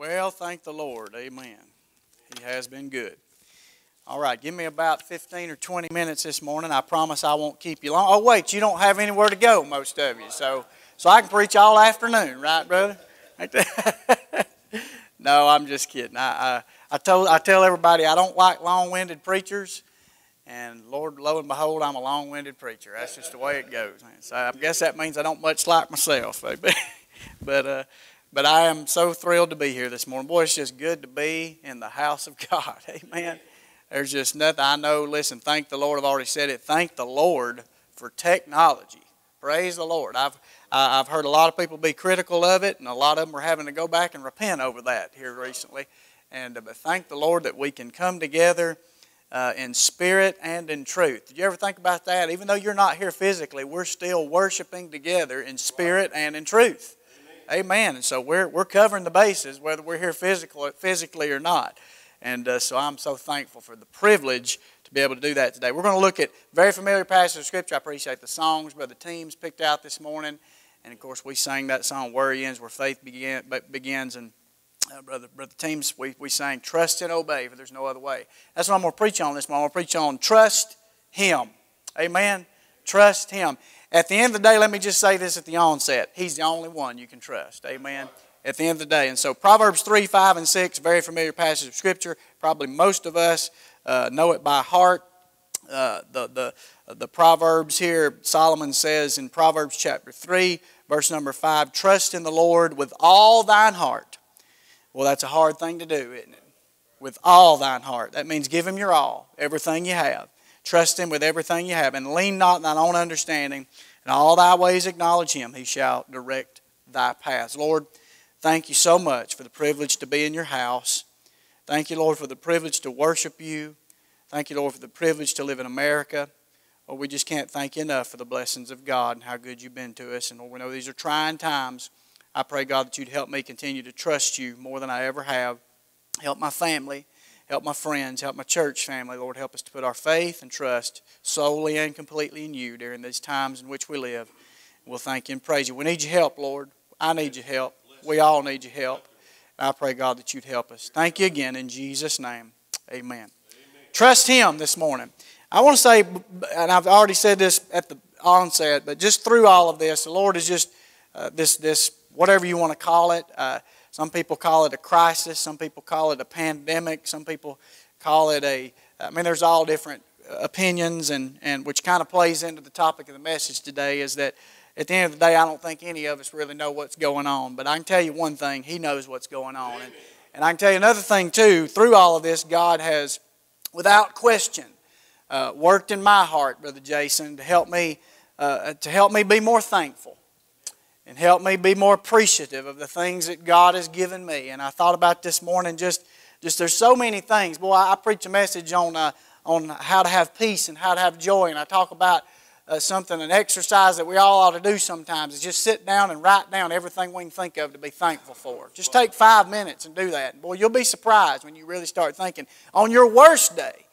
Well, thank the Lord. Amen. He has been good. All right, give me about 15 or 20 minutes this morning. I promise I won't keep you long. Oh, wait, you don't have anywhere to go, most of you. So, so I can preach all afternoon, right, brother? no, I'm just kidding. I, I, I, told, I tell everybody I don't like long winded preachers. And Lord, lo and behold, I'm a long winded preacher. That's just the way it goes. So I guess that means I don't much like myself. but, uh, but I am so thrilled to be here this morning. Boy, it's just good to be in the house of God. Amen. There's just nothing I know. Listen, thank the Lord. I've already said it. Thank the Lord for technology. Praise the Lord. I've, I've heard a lot of people be critical of it, and a lot of them are having to go back and repent over that here recently. And uh, but thank the Lord that we can come together uh, in spirit and in truth. Did you ever think about that? Even though you're not here physically, we're still worshiping together in spirit and in truth. Amen. And so we're, we're covering the bases, whether we're here physically, physically or not. And uh, so I'm so thankful for the privilege to be able to do that today. We're going to look at very familiar passages of Scripture. I appreciate the songs Brother Teams picked out this morning. And of course, we sang that song, Where He Ends, Where Faith begin, Begins. And uh, Brother, Brother Teams, we, we sang, Trust and Obey, for there's no other way. That's what I'm going to preach on this morning. I'm going to preach on Trust Him. Amen. Trust Him. At the end of the day, let me just say this at the onset He's the only one you can trust. Amen. At the end of the day. And so, Proverbs 3, 5, and 6, very familiar passage of Scripture. Probably most of us uh, know it by heart. Uh, the, the, the Proverbs here, Solomon says in Proverbs chapter 3, verse number 5, Trust in the Lord with all thine heart. Well, that's a hard thing to do, isn't it? With all thine heart. That means give Him your all, everything you have. Trust Him with everything you have, and lean not thine own understanding. In all thy ways acknowledge Him, He shall direct thy paths. Lord, thank you so much for the privilege to be in your house. Thank you, Lord, for the privilege to worship you. Thank you, Lord, for the privilege to live in America. Lord, we just can't thank you enough for the blessings of God and how good you've been to us. And Lord, we know these are trying times. I pray, God, that you'd help me continue to trust you more than I ever have. Help my family. Help my friends, help my church family. Lord, help us to put our faith and trust solely and completely in you during these times in which we live. We'll thank you and praise you. We need your help, Lord. I need your help. We all need your help. And I pray, God, that you'd help us. Thank you again in Jesus' name. Amen. Amen. Trust Him this morning. I want to say, and I've already said this at the onset, but just through all of this, the Lord is just uh, this, this, whatever you want to call it. Uh, some people call it a crisis. Some people call it a pandemic. Some people call it a, I mean, there's all different opinions, and, and which kind of plays into the topic of the message today is that at the end of the day, I don't think any of us really know what's going on. But I can tell you one thing He knows what's going on. And, and I can tell you another thing, too. Through all of this, God has, without question, uh, worked in my heart, Brother Jason, to help me. Uh, to help me be more thankful and help me be more appreciative of the things that God has given me. And I thought about this morning just, just there's so many things. Boy, I, I preach a message on, uh, on how to have peace and how to have joy, and I talk about uh, something, an exercise that we all ought to do sometimes is just sit down and write down everything we can think of to be thankful for. Just take five minutes and do that. Boy, you'll be surprised when you really start thinking. On your worst day,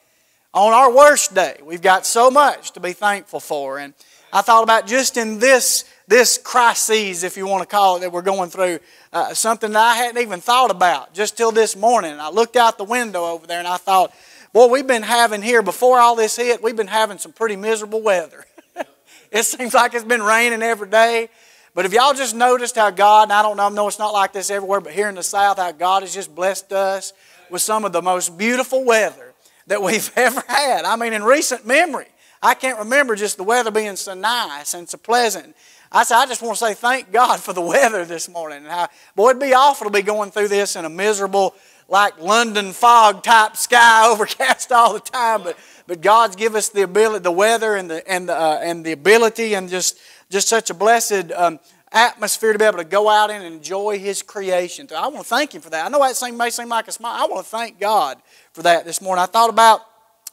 on our worst day, we've got so much to be thankful for. And I thought about just in this this crisis, if you want to call it, that we're going through, uh, something that I hadn't even thought about just till this morning. I looked out the window over there and I thought, boy, we've been having here, before all this hit, we've been having some pretty miserable weather. it seems like it's been raining every day. But if y'all just noticed how God, and I don't know, I know it's not like this everywhere, but here in the South, how God has just blessed us with some of the most beautiful weather that we've ever had. I mean, in recent memory. I can't remember just the weather being so nice and so pleasant. I said, I just want to say thank God for the weather this morning. And boy, it'd be awful to be going through this in a miserable, like London fog type sky, overcast all the time. But, but God's given us the ability, the weather and the, and the, uh, and the ability and just, just such a blessed um, atmosphere to be able to go out and enjoy His creation. So I want to thank Him for that. I know that may seem like a smile. I want to thank God for that this morning. I thought about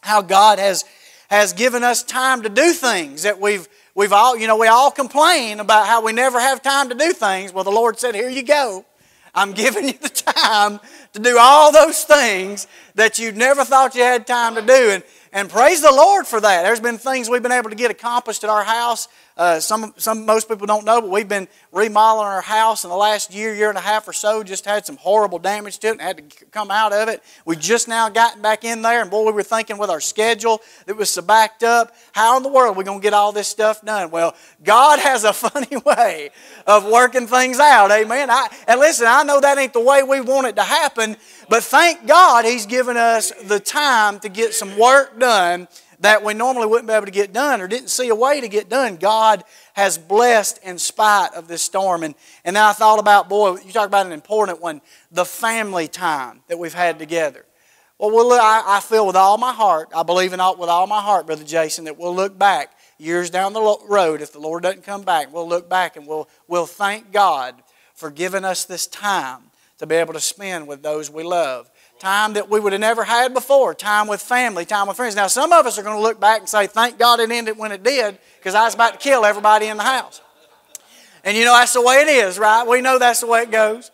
how God has, has given us time to do things that we've We've all, you know, we all complain about how we never have time to do things. Well, the Lord said, Here you go. I'm giving you the time to do all those things that you never thought you had time to do. And, and praise the Lord for that. There's been things we've been able to get accomplished at our house uh, some, some, most people don't know, but we've been remodeling our house in the last year, year and a half or so. Just had some horrible damage to it and had to come out of it. We just now gotten back in there, and boy, we were thinking with our schedule that was so backed up, how in the world are we going to get all this stuff done? Well, God has a funny way of working things out. Amen. I, and listen, I know that ain't the way we want it to happen, but thank God He's given us the time to get some work done that we normally wouldn't be able to get done or didn't see a way to get done, God has blessed in spite of this storm. And, and then I thought about, boy, you talk about an important one, the family time that we've had together. Well, we'll I, I feel with all my heart, I believe in all, with all my heart, Brother Jason, that we'll look back years down the road, if the Lord doesn't come back, we'll look back and we'll, we'll thank God for giving us this time to be able to spend with those we love time that we would have never had before, time with family, time with friends. Now, some of us are going to look back and say, thank God it ended when it did, because I was about to kill everybody in the house. And you know, that's the way it is, right? We know that's the way it goes.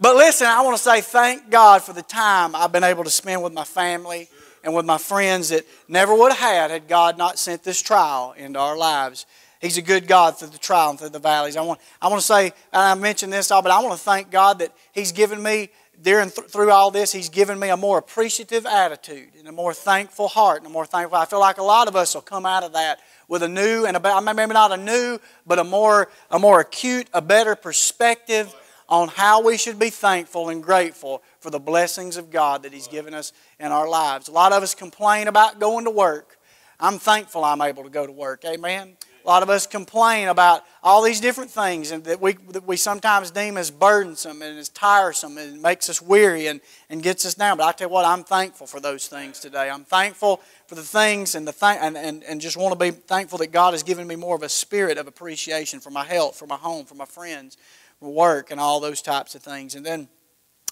But listen, I want to say thank God for the time I've been able to spend with my family and with my friends that never would have had had God not sent this trial into our lives. He's a good God through the trial and through the valleys. I want, I want to say, and I mentioned this all, but I want to thank God that He's given me during through all this, He's given me a more appreciative attitude and a more thankful heart and a more thankful. I feel like a lot of us will come out of that with a new and a maybe not a new, but a more a more acute, a better perspective on how we should be thankful and grateful for the blessings of God that He's given us in our lives. A lot of us complain about going to work. I'm thankful I'm able to go to work. Amen. A lot of us complain about all these different things and that we, that we sometimes deem as burdensome and as tiresome and makes us weary and, and gets us down. But I tell you what, I'm thankful for those things today. I'm thankful for the things and, the th- and, and, and just want to be thankful that God has given me more of a spirit of appreciation for my health, for my home, for my friends, for work, and all those types of things. And then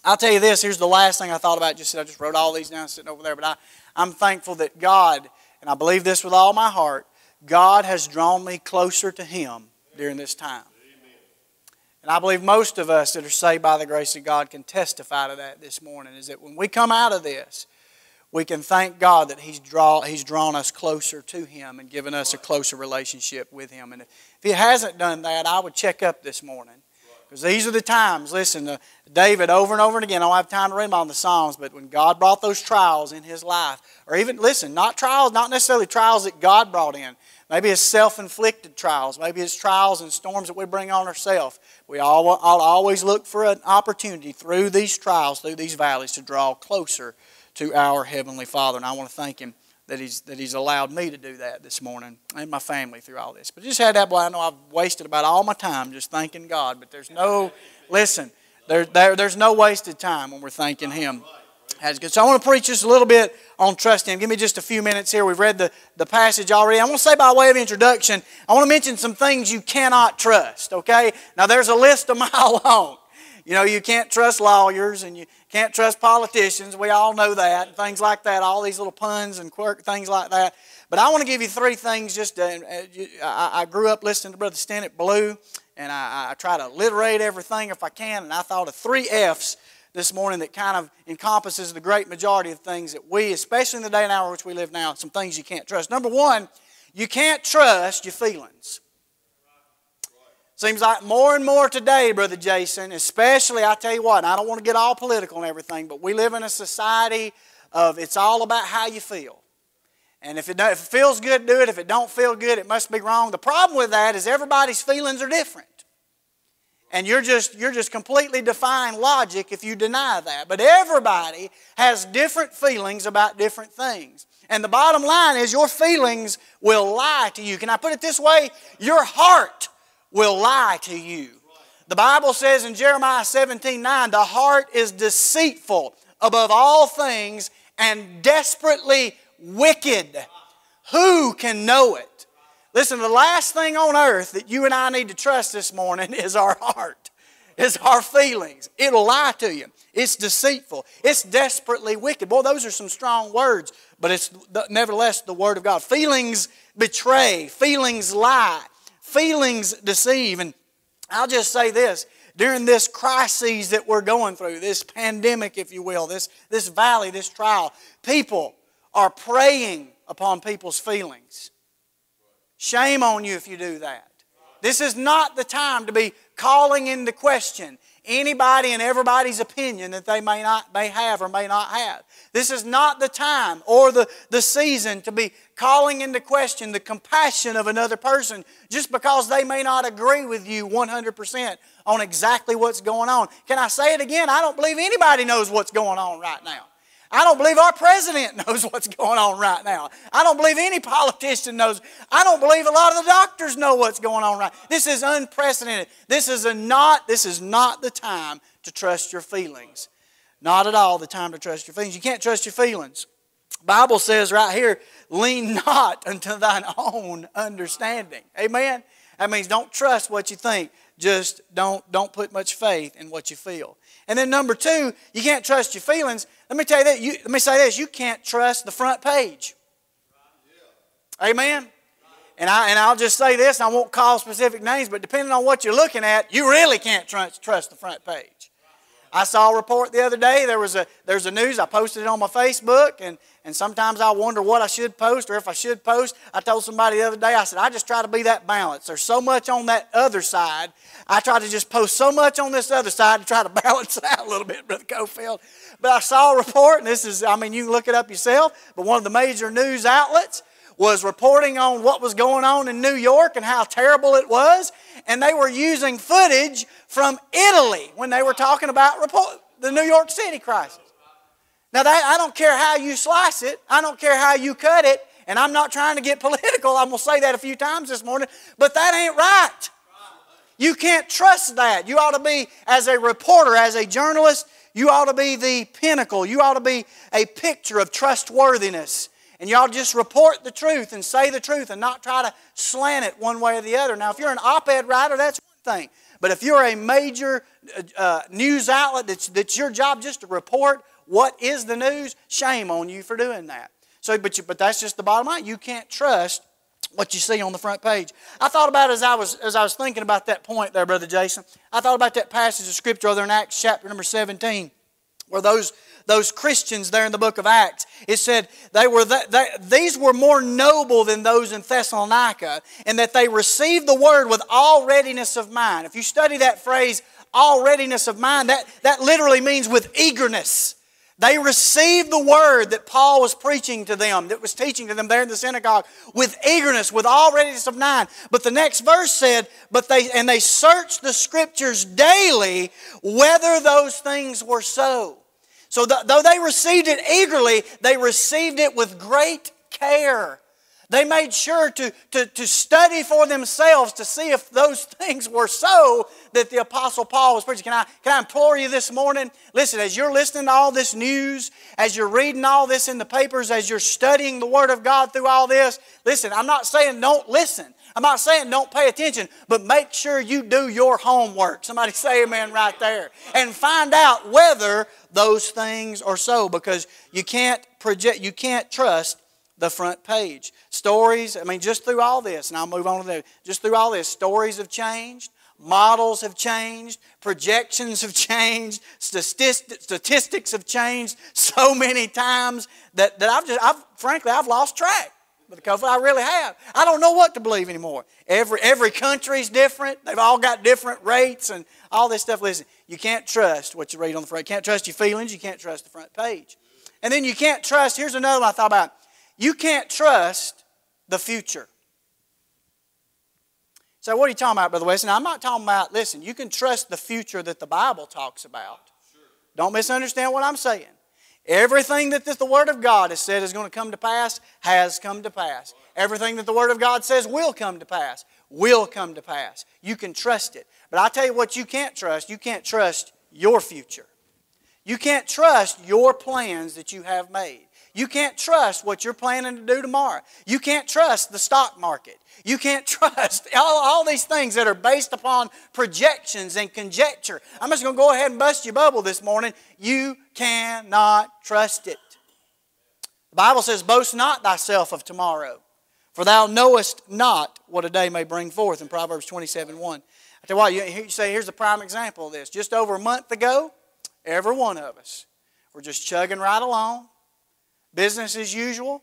I'll tell you this here's the last thing I thought about. Just said I just wrote all these down sitting over there. But I, I'm thankful that God, and I believe this with all my heart, God has drawn me closer to Him during this time. And I believe most of us that are saved by the grace of God can testify to that this morning. Is that when we come out of this, we can thank God that He's, draw, he's drawn us closer to Him and given us a closer relationship with Him. And if He hasn't done that, I would check up this morning. Because these are the times, listen, uh, David over and over and again, I don't have time to read all the Psalms, but when God brought those trials in his life, or even, listen, not trials, not necessarily trials that God brought in, Maybe it's self inflicted trials. Maybe it's trials and storms that we bring on ourselves. We all, all always look for an opportunity through these trials, through these valleys, to draw closer to our Heavenly Father. And I want to thank Him that He's, that he's allowed me to do that this morning and my family through all this. But just had that, boy, I know I've wasted about all my time just thanking God. But there's no, listen, there, there, there's no wasted time when we're thanking Him. That's good. So I want to preach just a little bit on trusting Him. Give me just a few minutes here. We've read the, the passage already. I want to say by way of introduction, I want to mention some things you cannot trust, okay? Now there's a list a mile long. You know, you can't trust lawyers and you can't trust politicians. We all know that. And things like that, all these little puns and quirk, things like that. But I want to give you three things just to, uh, I, grew up listening to Brother Stennett Blue, and I, I try to alliterate everything if I can, and I thought of three F's this morning that kind of encompasses the great majority of things that we, especially in the day and hour in which we live now, some things you can't trust. Number one, you can't trust your feelings. Seems like more and more today, Brother Jason, especially, I tell you what, I don't want to get all political and everything, but we live in a society of it's all about how you feel. And if it, if it feels good, do it. If it don't feel good, it must be wrong. The problem with that is everybody's feelings are different. And you're just, you're just completely defying logic if you deny that. But everybody has different feelings about different things. And the bottom line is your feelings will lie to you. Can I put it this way? Your heart will lie to you. The Bible says in Jeremiah 17 9, the heart is deceitful above all things and desperately wicked. Who can know it? Listen, the last thing on earth that you and I need to trust this morning is our heart, is our feelings. It'll lie to you. It's deceitful. It's desperately wicked. Boy, those are some strong words, but it's nevertheless the Word of God. Feelings betray, feelings lie, feelings deceive. And I'll just say this during this crisis that we're going through, this pandemic, if you will, this, this valley, this trial, people are preying upon people's feelings. Shame on you if you do that. This is not the time to be calling into question anybody and everybody's opinion that they may not may have or may not have. This is not the time or the, the season to be calling into question the compassion of another person just because they may not agree with you 100% on exactly what's going on. Can I say it again? I don't believe anybody knows what's going on right now. I don't believe our president knows what's going on right now. I don't believe any politician knows. I don't believe a lot of the doctors know what's going on right. This is unprecedented. This is a not this is not the time to trust your feelings. Not at all the time to trust your feelings. You can't trust your feelings. Bible says right here, lean not unto thine own understanding. Amen. That means don't trust what you think. Just don't don't put much faith in what you feel. And then number two, you can't trust your feelings. Let me tell you that. You, let me say this: you can't trust the front page. Amen. And I and I'll just say this: I won't call specific names, but depending on what you're looking at, you really can't trust, trust the front page. I saw a report the other day. There was a there's a news. I posted it on my Facebook, and and sometimes I wonder what I should post or if I should post. I told somebody the other day. I said I just try to be that balance. There's so much on that other side. I try to just post so much on this other side to try to balance it out a little bit, Brother Cofield. But I saw a report, and this is I mean you can look it up yourself. But one of the major news outlets was reporting on what was going on in New York and how terrible it was. And they were using footage from Italy when they were talking about report, the New York City crisis. Now, that, I don't care how you slice it, I don't care how you cut it, and I'm not trying to get political. I'm going to say that a few times this morning, but that ain't right. You can't trust that. You ought to be, as a reporter, as a journalist, you ought to be the pinnacle. You ought to be a picture of trustworthiness and y'all just report the truth and say the truth and not try to slant it one way or the other. Now, if you're an op ed writer, that's one thing. But if you're a major uh, uh, news outlet that's, that's your job just to report what is the news, shame on you for doing that. So, but, you, but that's just the bottom line. You can't trust what you see on the front page. I thought about as I was as I was thinking about that point there, Brother Jason. I thought about that passage of Scripture there in Acts chapter number 17, where those those Christians there in the book of Acts. It said they were they, these were more noble than those in Thessalonica, and that they received the word with all readiness of mind. If you study that phrase, all readiness of mind, that, that literally means with eagerness. They received the word that Paul was preaching to them, that was teaching to them there in the synagogue, with eagerness, with all readiness of mind. But the next verse said, "But they and they searched the scriptures daily whether those things were so." So, th- though they received it eagerly, they received it with great care. They made sure to, to, to study for themselves to see if those things were so that the Apostle Paul was preaching. Can I, can I implore you this morning? Listen, as you're listening to all this news, as you're reading all this in the papers, as you're studying the Word of God through all this, listen, I'm not saying don't listen. I'm not saying don't pay attention, but make sure you do your homework. Somebody say amen right there. And find out whether those things are so because you can't project, you can't trust the front page. Stories, I mean, just through all this, and I'll move on to just through all this, stories have changed, models have changed, projections have changed, statistics have changed so many times that, that I've just, I've, frankly, I've lost track. With the COVID, I really have. I don't know what to believe anymore. Every every country's different. They've all got different rates and all this stuff. Listen, you can't trust what you read on the front. You can't trust your feelings. You can't trust the front page. And then you can't trust. Here's another one I thought about. You can't trust the future. So, what are you talking about, Brother Wesley? I'm not talking about, listen, you can trust the future that the Bible talks about. Don't misunderstand what I'm saying. Everything that the Word of God has said is going to come to pass has come to pass. Everything that the Word of God says will come to pass will come to pass. You can trust it. But I tell you what you can't trust. You can't trust your future. You can't trust your plans that you have made. You can't trust what you're planning to do tomorrow. You can't trust the stock market. You can't trust all, all these things that are based upon projections and conjecture. I'm just going to go ahead and bust your bubble this morning. You cannot trust it. The Bible says, Boast not thyself of tomorrow, for thou knowest not what a day may bring forth in Proverbs 27 1. I tell you what, you say, here's a prime example of this. Just over a month ago, every one of us were just chugging right along, business as usual,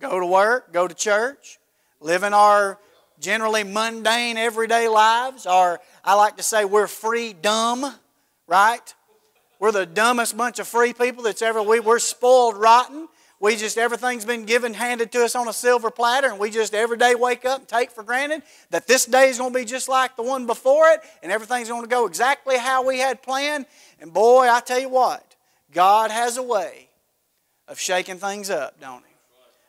go to work, go to church, living our generally mundane, everyday lives, or I like to say we're free dumb, right? We're the dumbest bunch of free people that's ever, we, we're spoiled rotten. We just, everything's been given, handed to us on a silver platter, and we just every day wake up and take for granted that this day is going to be just like the one before it, and everything's going to go exactly how we had planned. And boy, I tell you what, God has a way of shaking things up, don't He?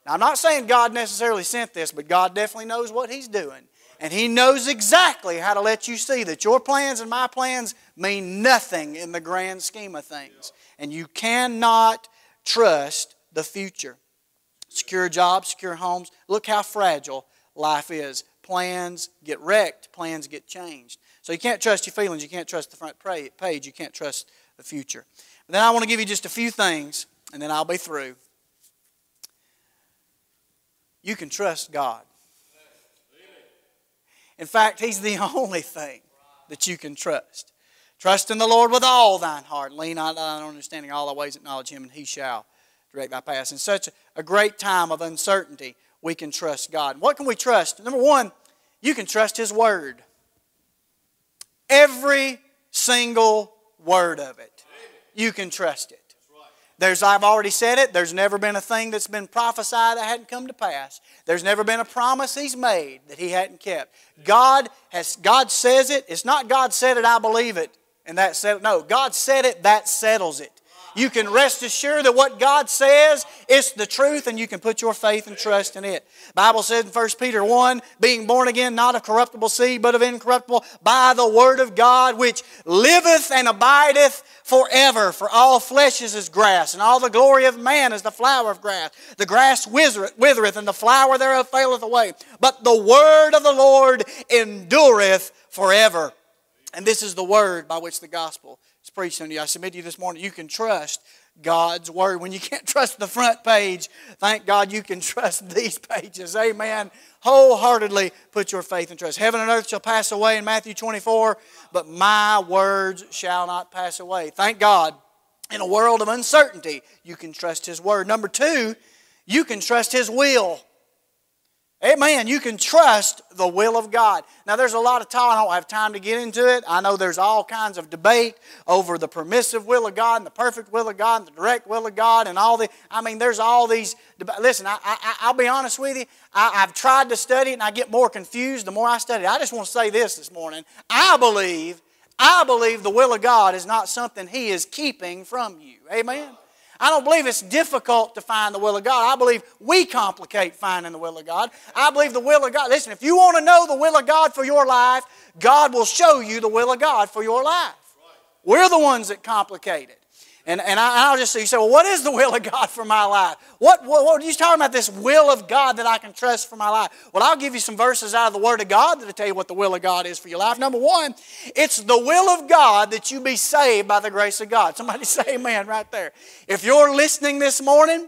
Now, I'm not saying God necessarily sent this, but God definitely knows what He's doing. And He knows exactly how to let you see that your plans and my plans mean nothing in the grand scheme of things. And you cannot trust the future. Secure jobs, secure homes. Look how fragile life is. Plans get wrecked, plans get changed. So you can't trust your feelings, you can't trust the front page, you can't trust the future. But then I want to give you just a few things, and then I'll be through. You can trust God. In fact, He's the only thing that you can trust. Trust in the Lord with all thine heart. Lean on understanding, all the ways acknowledge Him, and He shall direct thy path. In such a great time of uncertainty, we can trust God. What can we trust? Number one, you can trust His Word. Every single word of it. You can trust it. There's, I've already said it, there's never been a thing that's been prophesied that hadn't come to pass. There's never been a promise He's made that He hadn't kept. God has God says it, it's not God said it, I believe it, and that said no, God said it, that settles it. You can rest assured that what God says is the truth and you can put your faith and trust in it. Bible says in 1 Peter 1, being born again not of corruptible seed but of incorruptible by the word of God which liveth and abideth forever. For all flesh is as grass and all the glory of man is the flower of grass. The grass withereth and the flower thereof faileth away. But the word of the Lord endureth forever. And this is the word by which the gospel you. I submit to you this morning, you can trust God's Word. When you can't trust the front page, thank God you can trust these pages. Amen. Wholeheartedly put your faith and trust. Heaven and earth shall pass away in Matthew 24, but my words shall not pass away. Thank God. In a world of uncertainty, you can trust His Word. Number two, you can trust His will. Amen. You can trust the will of God. Now, there's a lot of talk. I don't have time to get into it. I know there's all kinds of debate over the permissive will of God and the perfect will of God and the direct will of God and all the. I mean, there's all these. Listen, I, I, will be honest with you. I, I've tried to study it and I get more confused the more I study. I just want to say this this morning. I believe, I believe the will of God is not something He is keeping from you. Amen. I don't believe it's difficult to find the will of God. I believe we complicate finding the will of God. I believe the will of God. Listen, if you want to know the will of God for your life, God will show you the will of God for your life. We're the ones that complicate it. And, and I, will just say, you say, well, what is the will of God for my life? What, what, what are you talking about this will of God that I can trust for my life? Well, I'll give you some verses out of the Word of God that'll tell you what the will of God is for your life. Number one, it's the will of God that you be saved by the grace of God. Somebody say amen right there. If you're listening this morning,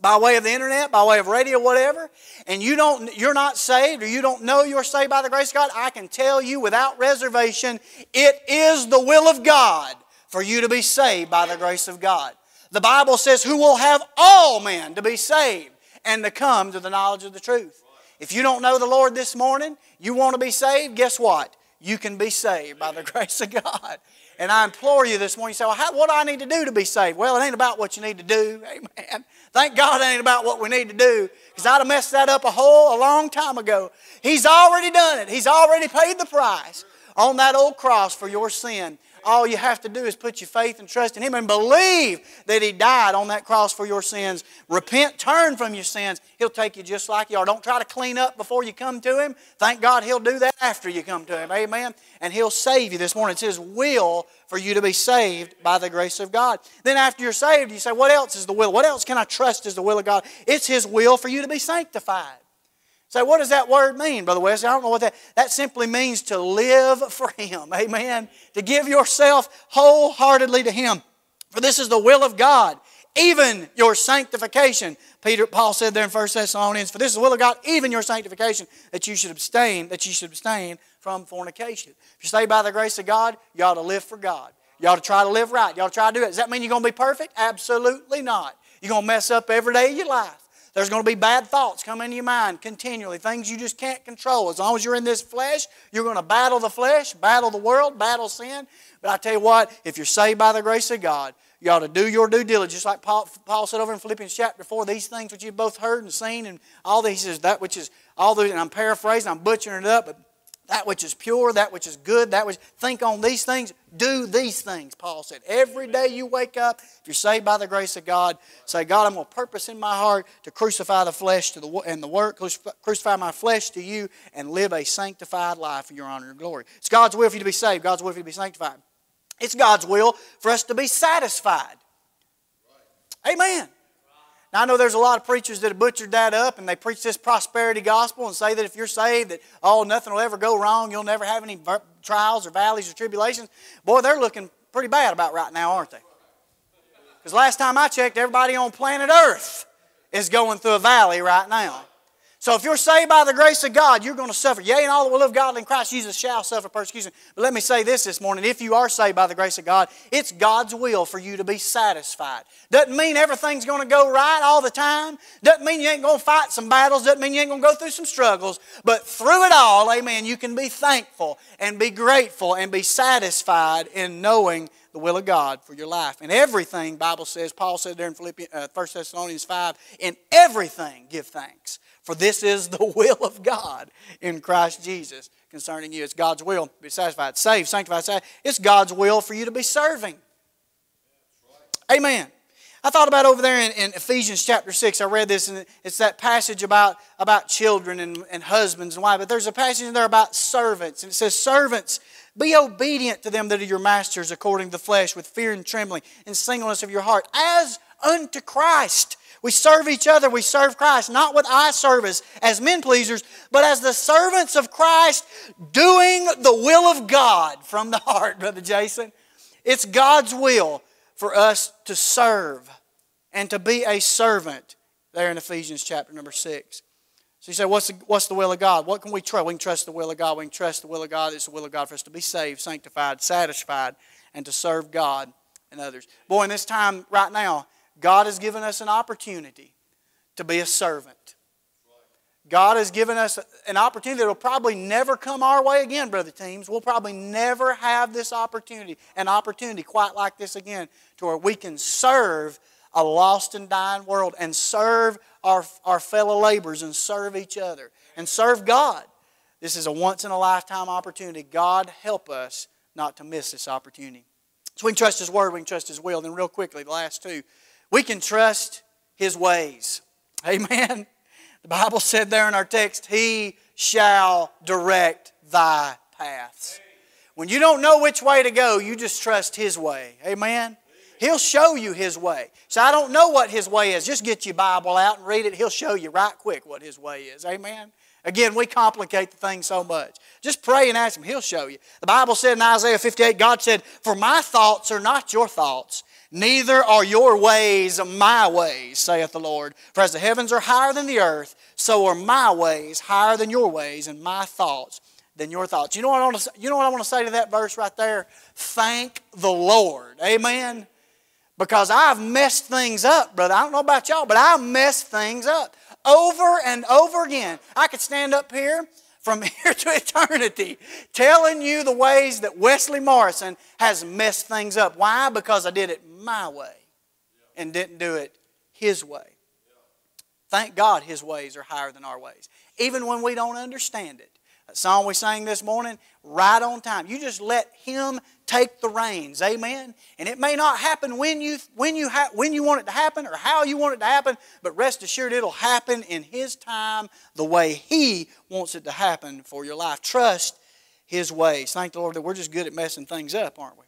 by way of the internet, by way of radio, whatever, and you don't, you're not saved or you don't know you're saved by the grace of God, I can tell you without reservation, it is the will of God for you to be saved by the grace of God. The Bible says, Who will have all men to be saved and to come to the knowledge of the truth. If you don't know the Lord this morning, you want to be saved, guess what? You can be saved by the grace of God. And I implore you this morning, you say, well, how, what do I need to do to be saved? Well, it ain't about what you need to do. Amen. Thank God it ain't about what we need to do because I'd have messed that up a whole, a long time ago. He's already done it. He's already paid the price on that old cross for your sin. All you have to do is put your faith and trust in Him and believe that He died on that cross for your sins. Repent, turn from your sins. He'll take you just like you are. Don't try to clean up before you come to Him. Thank God He'll do that after you come to Him. Amen. And He'll save you this morning. It's His will for you to be saved by the grace of God. Then after you're saved, you say, What else is the will? What else can I trust is the will of God? It's His will for you to be sanctified. Say, what does that word mean, Brother Wesley? I don't know what that that simply means to live for Him. Amen. To give yourself wholeheartedly to Him. For this is the will of God, even your sanctification. Peter Paul said there in 1 Thessalonians, for this is the will of God, even your sanctification, that you should abstain, that you should abstain from fornication. If you stay by the grace of God, you ought to live for God. You ought to try to live right. You ought to try to do it. Does that mean you're going to be perfect? Absolutely not. You're going to mess up every day of your life. There's going to be bad thoughts come into your mind continually, things you just can't control. As long as you're in this flesh, you're going to battle the flesh, battle the world, battle sin. But I tell you what, if you're saved by the grace of God, you ought to do your due diligence, just like Paul, Paul said over in Philippians chapter 4, these things which you've both heard and seen, and all these, he says, that which is all those, and I'm paraphrasing, I'm butchering it up, but that which is pure, that which is good, that which think on these things, do these things, Paul said. Every day you wake up, if you're saved by the grace of God, say, God, I'm going to purpose in my heart to crucify the flesh to the, and the work, crucify my flesh to you, and live a sanctified life for your honor and glory. It's God's will for you to be saved, God's will for you to be sanctified. It's God's will for us to be satisfied. Amen. Now, I know there's a lot of preachers that have butchered that up and they preach this prosperity gospel and say that if you're saved, that, oh, nothing will ever go wrong. You'll never have any trials or valleys or tribulations. Boy, they're looking pretty bad about right now, aren't they? Because last time I checked, everybody on planet Earth is going through a valley right now. So if you're saved by the grace of God, you're going to suffer. Yea, and all that will live godly in Christ Jesus shall suffer persecution. But let me say this this morning. If you are saved by the grace of God, it's God's will for you to be satisfied. Doesn't mean everything's going to go right all the time. Doesn't mean you ain't going to fight some battles. Doesn't mean you ain't going to go through some struggles. But through it all, amen, you can be thankful and be grateful and be satisfied in knowing the will of God for your life. And everything, Bible says, Paul said there in Philippians, uh, 1 Thessalonians 5, in everything give thanks for this is the will of God in Christ Jesus concerning you. It's God's will be satisfied, saved, sanctified, saved. It's God's will for you to be serving. Amen. I thought about over there in, in, Ephesians chapter 6. I read this, and it's that passage about, about children and, and husbands and wives. But there's a passage in there about servants. And it says, Servants, be obedient to them that are your masters according to the flesh, with fear and trembling, and singleness of your heart, as unto Christ we serve each other. We serve Christ, not with eye service as men pleasers, but as the servants of Christ doing the will of God from the heart, Brother Jason. It's God's will for us to serve and to be a servant there in Ephesians chapter number 6. So you say, what's the, what's the will of God? What can we trust? We can trust the will of God. We can trust the will of God. It's the will of God for us to be saved, sanctified, satisfied, and to serve God and others. Boy, in this time right now, God has given us an opportunity to be a servant. God has given us an opportunity that will probably never come our way again, brother teams. We'll probably never have this opportunity, an opportunity quite like this again, to where we can serve a lost and dying world and serve our, our fellow laborers and serve each other and serve God. This is a once in a lifetime opportunity. God help us not to miss this opportunity. So we can trust His Word, we can trust His will. Then, real quickly, the last two. We can trust His ways. Amen. The Bible said there in our text, He shall direct thy paths. When you don't know which way to go, you just trust His way. Amen. He'll show you His way. So I don't know what His way is. Just get your Bible out and read it. He'll show you right quick what His way is. Amen. Again, we complicate the thing so much. Just pray and ask Him. He'll show you. The Bible said in Isaiah 58, God said, For my thoughts are not your thoughts, Neither are your ways my ways, saith the Lord. For as the heavens are higher than the earth, so are my ways higher than your ways, and my thoughts than your thoughts. You know what I want to, you know what I want to say to that verse right there? Thank the Lord. Amen. Because I've messed things up, brother. I don't know about y'all, but I messed things up over and over again. I could stand up here from here to eternity telling you the ways that Wesley Morrison has messed things up. Why? Because I did it my way and didn't do it his way. Thank God his ways are higher than our ways. Even when we don't understand it. Song we sang this morning, right on time. You just let him take the reins. Amen. And it may not happen when you when you ha- when you want it to happen or how you want it to happen, but rest assured it'll happen in His time, the way He wants it to happen for your life. Trust His ways. Thank the Lord that we're just good at messing things up, aren't we?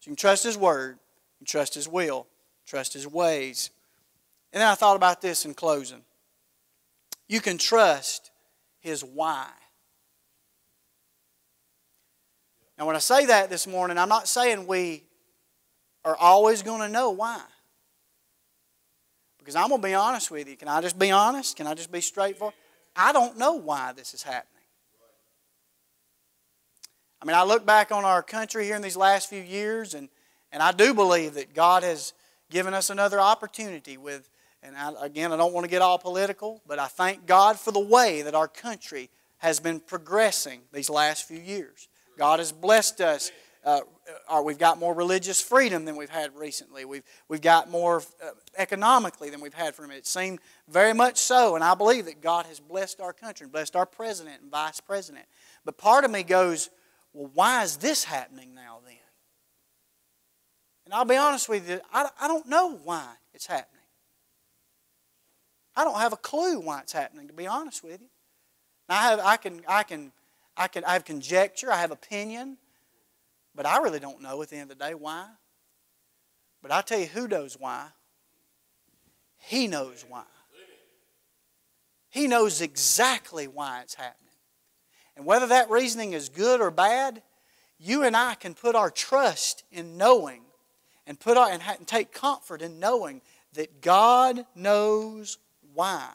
So you can trust His word, you trust His will, trust His ways. And then I thought about this in closing. You can trust His why. Now, when I say that this morning, I'm not saying we are always going to know why. Because I'm going to be honest with you. Can I just be honest? Can I just be straightforward? I don't know why this is happening. I mean, I look back on our country here in these last few years, and, and I do believe that God has given us another opportunity with and I, again, I don't want to get all political, but I thank God for the way that our country has been progressing these last few years. God has blessed us. Uh, uh we've got more religious freedom than we've had recently. We've, we've got more uh, economically than we've had from it. It seemed very much so, and I believe that God has blessed our country, and blessed our president and vice president. But part of me goes, well, why is this happening now then? And I'll be honest with you, I, I don't know why it's happening. I don't have a clue why it's happening, to be honest with you. I, have, I, can, I, can, I, can, I have conjecture, I have opinion, but I really don't know at the end of the day why. But i tell you who knows why. He knows why. He knows exactly why it's happening. And whether that reasoning is good or bad, you and I can put our trust in knowing and put our, and take comfort in knowing that God knows why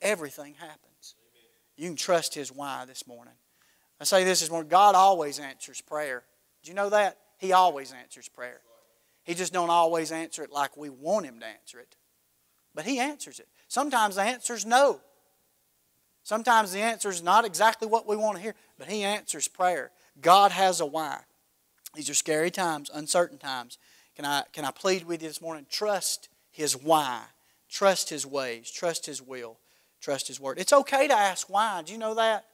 everything happens. You can trust His why this morning. I say this is when God always answers prayer. Do you know that? He always answers prayer. He just don't always answer it like we want Him to answer it. But He answers it. Sometimes the answer is no. Sometimes the answer is not exactly what we want to hear, but He answers prayer. God has a why. These are scary times, uncertain times. Can I, can I plead with you this morning? Trust His why. Trust His ways, trust His will, trust His word. It's okay to ask why. Do you know that?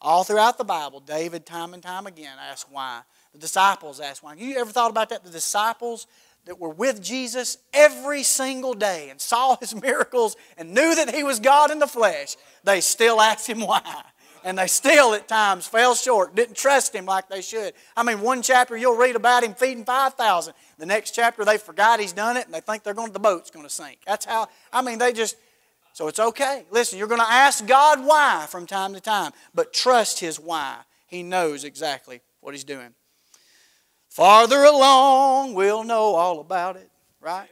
All throughout the Bible, David, time and time again, asked why. The disciples asked why. You ever thought about that? The disciples that were with Jesus every single day and saw his miracles and knew that he was God in the flesh, they still asked him why and they still at times fell short, didn't trust him like they should. I mean, one chapter you'll read about him feeding 5,000. The next chapter they forgot he's done it and they think they're going, the boat's going to sink. That's how, I mean, they just, so it's okay. Listen, you're going to ask God why from time to time, but trust his why. He knows exactly what he's doing. Farther along, we'll know all about it, right?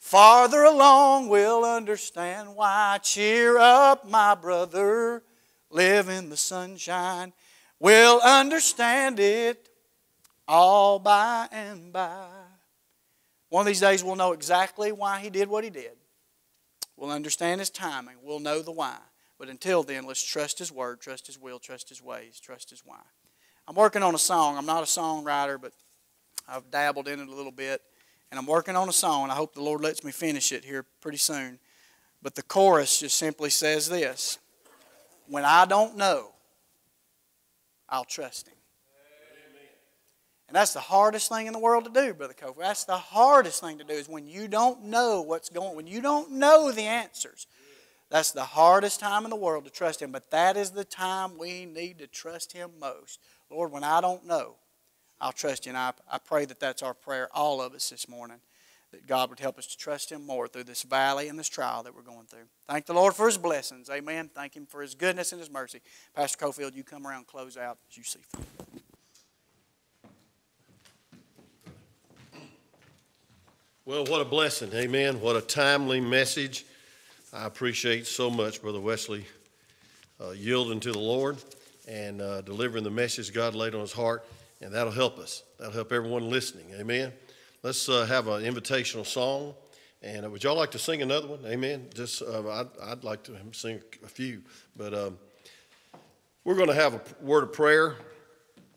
Farther along, we'll understand why. Cheer up, my brother live in the sunshine. We'll understand it all by and by. One of these days we'll know exactly why he did what he did. We'll understand his timing. We'll know the why. But until then, let's trust his word, trust his will, trust his ways, trust his why. I'm working on a song. I'm not a songwriter, but I've dabbled in it a little bit. And I'm working on a song. I hope the Lord lets me finish it here pretty soon. But the chorus just simply says this when I don't know, I'll trust Him. And that's the hardest thing in the world to do, Brother Kofi. That's the hardest thing to do is when you don't know what's going when you don't know the answers. That's the hardest time in the world to trust Him. But that is the time we need to trust Him most. Lord, when I don't know, I'll trust you. And I, I pray that that's our prayer, all of us this morning that God would help us to trust Him more through this valley and this trial that we're going through. Thank the Lord for His blessings. Amen. Thank Him for His goodness and His mercy. Pastor Cofield, you come around close out as you see fit. Well, what a blessing. Amen. What a timely message. I appreciate so much Brother Wesley uh, yielding to the Lord and uh, delivering the message God laid on his heart, and that'll help us. That'll help everyone listening. Amen. Let's uh, have an invitational song. And uh, would y'all like to sing another one? Amen. Just uh, I'd, I'd, like to sing a few, but um, we're going to have a word of prayer,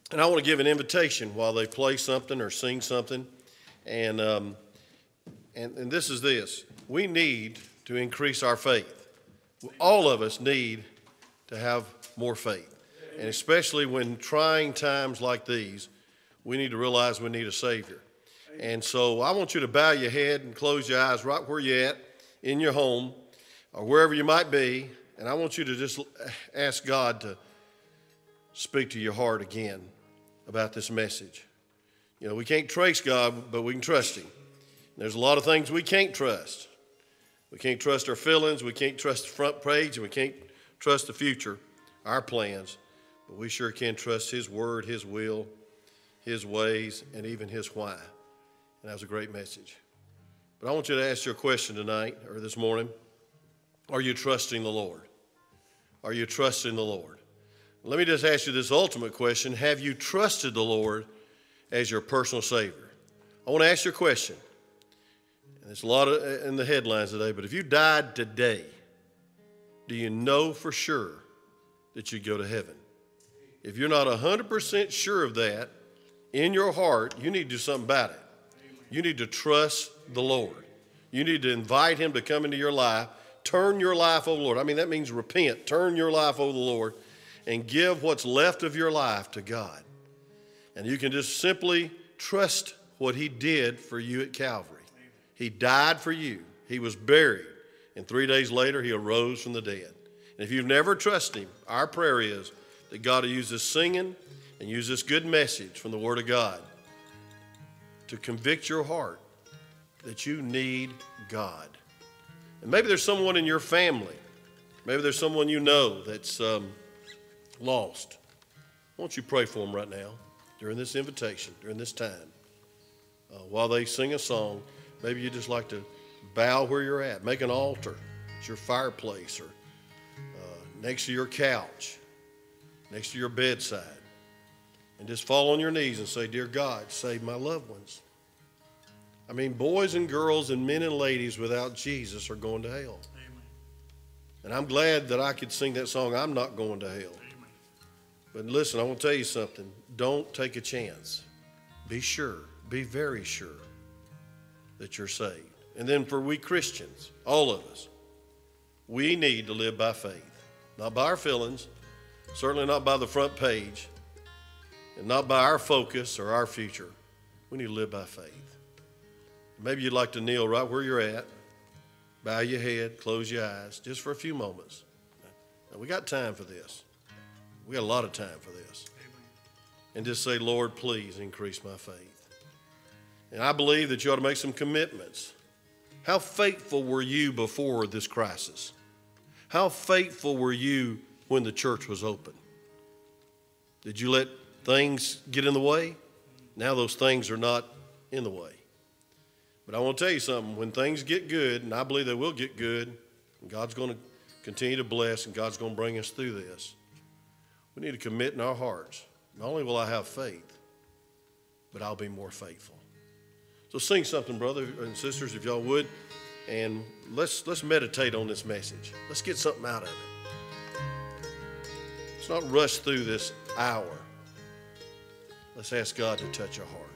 and I want to give an invitation while they play something or sing something, and um, and and this is this: we need to increase our faith. All of us need to have more faith, and especially when trying times like these, we need to realize we need a Savior. And so I want you to bow your head and close your eyes right where you're at in your home or wherever you might be. And I want you to just ask God to speak to your heart again about this message. You know, we can't trace God, but we can trust Him. There's a lot of things we can't trust. We can't trust our feelings, we can't trust the front page, and we can't trust the future, our plans. But we sure can trust His word, His will, His ways, and even His why. And that was a great message. But I want you to ask your question tonight or this morning Are you trusting the Lord? Are you trusting the Lord? Let me just ask you this ultimate question Have you trusted the Lord as your personal Savior? I want to ask you a question. It's a lot of, uh, in the headlines today, but if you died today, do you know for sure that you'd go to heaven? If you're not 100% sure of that in your heart, you need to do something about it. You need to trust the Lord. You need to invite Him to come into your life. Turn your life over the Lord. I mean, that means repent. Turn your life over the Lord and give what's left of your life to God. And you can just simply trust what He did for you at Calvary. He died for you, He was buried, and three days later, He arose from the dead. And if you've never trusted Him, our prayer is that God will use this singing and use this good message from the Word of God to convict your heart that you need God. And maybe there's someone in your family, maybe there's someone you know that's um, lost. Won't you pray for them right now during this invitation, during this time? Uh, while they sing a song, maybe you just like to bow where you're at, make an altar at your fireplace or uh, next to your couch, next to your bedside, and just fall on your knees and say, Dear God, save my loved ones. I mean, boys and girls and men and ladies without Jesus are going to hell. Amen. And I'm glad that I could sing that song, I'm not going to hell. Amen. But listen, I want to tell you something. Don't take a chance. Be sure, be very sure that you're saved. And then for we Christians, all of us, we need to live by faith, not by our feelings, certainly not by the front page, and not by our focus or our future. We need to live by faith. Maybe you'd like to kneel right where you're at, bow your head, close your eyes, just for a few moments. Now, we got time for this. We got a lot of time for this. And just say, Lord, please increase my faith. And I believe that you ought to make some commitments. How faithful were you before this crisis? How faithful were you when the church was open? Did you let things get in the way? Now those things are not in the way. But I want to tell you something. When things get good, and I believe they will get good, God's going to continue to bless, and God's going to bring us through this, we need to commit in our hearts. Not only will I have faith, but I'll be more faithful. So sing something, brother and sisters, if y'all would, and let's let's meditate on this message. Let's get something out of it. Let's not rush through this hour. Let's ask God to touch our hearts.